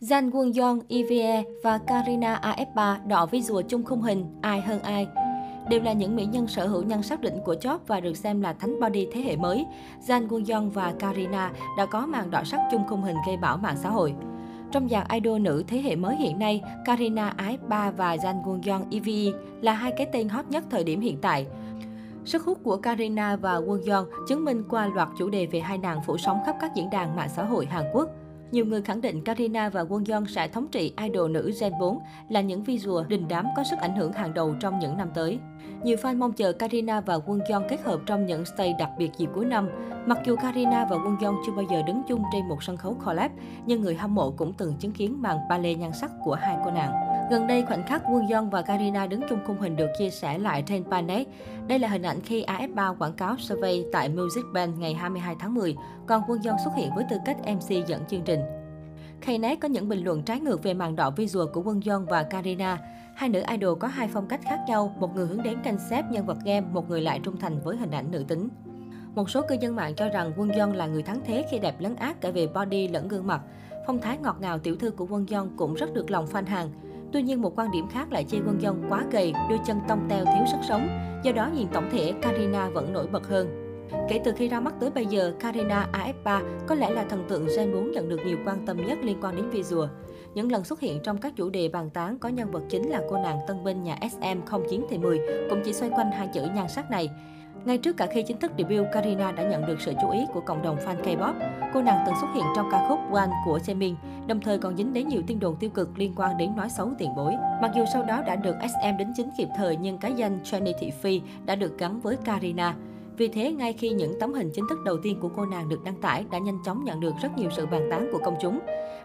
Jang Won Yeon, EVE và Karina AF3 đọ rùa chung khung hình ai hơn ai. Đều là những mỹ nhân sở hữu nhan sắc đỉnh của chóp và được xem là thánh body thế hệ mới. Jang Won Yeon và Karina đã có màn đọ sắc chung khung hình gây bão mạng xã hội. Trong dàn idol nữ thế hệ mới hiện nay, Karina AF3 và Jang Won Yeon EVE là hai cái tên hot nhất thời điểm hiện tại. Sức hút của Karina và Won Yeon chứng minh qua loạt chủ đề về hai nàng phủ sóng khắp các diễn đàn mạng xã hội Hàn Quốc. Nhiều người khẳng định Karina và Won Yeon sẽ thống trị idol nữ Gen 4 là những visual đình đám có sức ảnh hưởng hàng đầu trong những năm tới. Nhiều fan mong chờ Karina và Won Yeon kết hợp trong những stay đặc biệt dịp cuối năm. Mặc dù Karina và Won Yeon chưa bao giờ đứng chung trên một sân khấu collab, nhưng người hâm mộ cũng từng chứng kiến màn ballet nhan sắc của hai cô nàng. Gần đây, khoảnh khắc quân Yeon và Karina đứng chung khung hình được chia sẻ lại trên Panet. Đây là hình ảnh khi AF3 quảng cáo survey tại Music Bank ngày 22 tháng 10, còn quân Yeon xuất hiện với tư cách MC dẫn chương trình. Knet có những bình luận trái ngược về màn đỏ visual của quân Yeon và Karina. Hai nữ idol có hai phong cách khác nhau, một người hướng đến concept nhân vật game, một người lại trung thành với hình ảnh nữ tính. Một số cư dân mạng cho rằng quân Yeon là người thắng thế khi đẹp lấn át cả về body lẫn gương mặt. Phong thái ngọt ngào tiểu thư của quân Yeon cũng rất được lòng fan hàng. Tuy nhiên, một quan điểm khác lại chê Won dân quá gầy, đôi chân tông teo thiếu sức sống. Do đó, nhìn tổng thể, Karina vẫn nổi bật hơn. Kể từ khi ra mắt tới bây giờ, Karina AF3 có lẽ là thần tượng Gen 4 nhận được nhiều quan tâm nhất liên quan đến visual. Những lần xuất hiện trong các chủ đề bàn tán có nhân vật chính là cô nàng tân binh nhà SM không chiến thì 10 cũng chỉ xoay quanh hai chữ nhan sắc này. Ngay trước cả khi chính thức debut, Karina đã nhận được sự chú ý của cộng đồng fan K-pop. Cô nàng từng xuất hiện trong ca khúc One của Jaemin, đồng thời còn dính đến nhiều tin đồn tiêu cực liên quan đến nói xấu tiền bối. Mặc dù sau đó đã được SM đính chính kịp thời nhưng cái danh Trinity Phi đã được gắn với Karina. Vì thế, ngay khi những tấm hình chính thức đầu tiên của cô nàng được đăng tải đã nhanh chóng nhận được rất nhiều sự bàn tán của công chúng.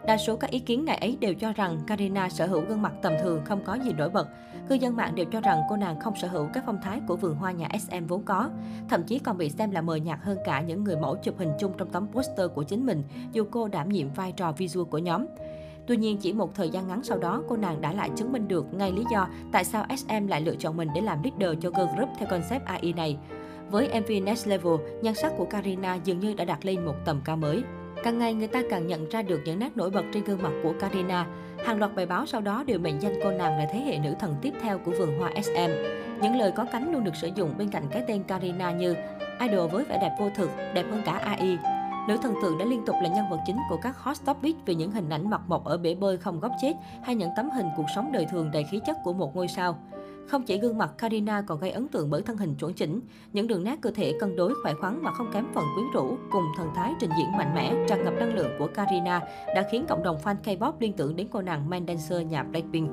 Đa số các ý kiến ngày ấy đều cho rằng Karina sở hữu gương mặt tầm thường không có gì nổi bật. Cư dân mạng đều cho rằng cô nàng không sở hữu các phong thái của vườn hoa nhà SM vốn có. Thậm chí còn bị xem là mờ nhạt hơn cả những người mẫu chụp hình chung trong tấm poster của chính mình, dù cô đảm nhiệm vai trò visual của nhóm. Tuy nhiên, chỉ một thời gian ngắn sau đó, cô nàng đã lại chứng minh được ngay lý do tại sao SM lại lựa chọn mình để làm leader cho girl group theo concept AI này. Với MV Next Level, nhan sắc của Karina dường như đã đạt lên một tầm cao mới. Càng ngày người ta càng nhận ra được những nét nổi bật trên gương mặt của Karina. Hàng loạt bài báo sau đó đều mệnh danh cô nàng là thế hệ nữ thần tiếp theo của vườn hoa SM. Những lời có cánh luôn được sử dụng bên cạnh cái tên Karina như idol với vẻ đẹp vô thực, đẹp hơn cả AI. Nữ thần tượng đã liên tục là nhân vật chính của các hot topic vì những hình ảnh mặt mộc ở bể bơi không góc chết hay những tấm hình cuộc sống đời thường đầy khí chất của một ngôi sao. Không chỉ gương mặt, Karina còn gây ấn tượng bởi thân hình chuẩn chỉnh, những đường nét cơ thể cân đối khỏe khoắn mà không kém phần quyến rũ, cùng thần thái trình diễn mạnh mẽ, tràn ngập năng lượng của Karina đã khiến cộng đồng fan K-pop liên tưởng đến cô nàng main dancer nhà Blackpink.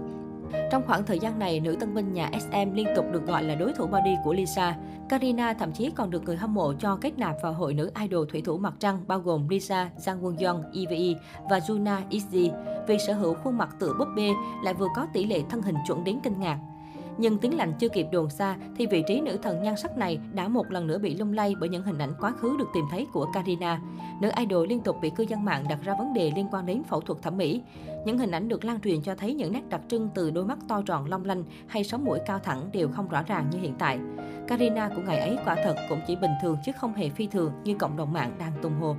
Trong khoảng thời gian này, nữ tân binh nhà SM liên tục được gọi là đối thủ body của Lisa. Karina thậm chí còn được người hâm mộ cho kết nạp vào hội nữ idol thủy thủ mặt trăng bao gồm Lisa, Jang Won Yeon, EVE và Juna Izzy vì sở hữu khuôn mặt tựa búp bê lại vừa có tỷ lệ thân hình chuẩn đến kinh ngạc. Nhưng tiếng lành chưa kịp đồn xa thì vị trí nữ thần nhan sắc này đã một lần nữa bị lung lay bởi những hình ảnh quá khứ được tìm thấy của Karina. Nữ idol liên tục bị cư dân mạng đặt ra vấn đề liên quan đến phẫu thuật thẩm mỹ. Những hình ảnh được lan truyền cho thấy những nét đặc trưng từ đôi mắt to tròn long lanh hay sống mũi cao thẳng đều không rõ ràng như hiện tại. Karina của ngày ấy quả thật cũng chỉ bình thường chứ không hề phi thường như cộng đồng mạng đang tung hô.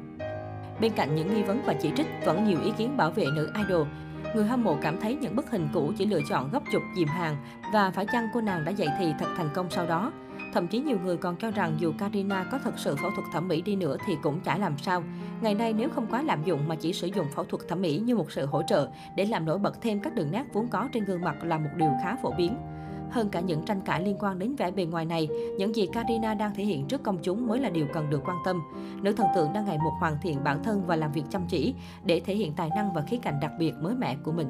Bên cạnh những nghi vấn và chỉ trích, vẫn nhiều ý kiến bảo vệ nữ idol. Người hâm mộ cảm thấy những bức hình cũ chỉ lựa chọn gấp chụp dìm hàng và phải chăng cô nàng đã dậy thì thật thành công sau đó. Thậm chí nhiều người còn cho rằng dù Karina có thật sự phẫu thuật thẩm mỹ đi nữa thì cũng chả làm sao. Ngày nay nếu không quá lạm dụng mà chỉ sử dụng phẫu thuật thẩm mỹ như một sự hỗ trợ để làm nổi bật thêm các đường nét vốn có trên gương mặt là một điều khá phổ biến. Hơn cả những tranh cãi liên quan đến vẻ bề ngoài này, những gì Karina đang thể hiện trước công chúng mới là điều cần được quan tâm. Nữ thần tượng đang ngày một hoàn thiện bản thân và làm việc chăm chỉ để thể hiện tài năng và khí cảnh đặc biệt mới mẻ của mình.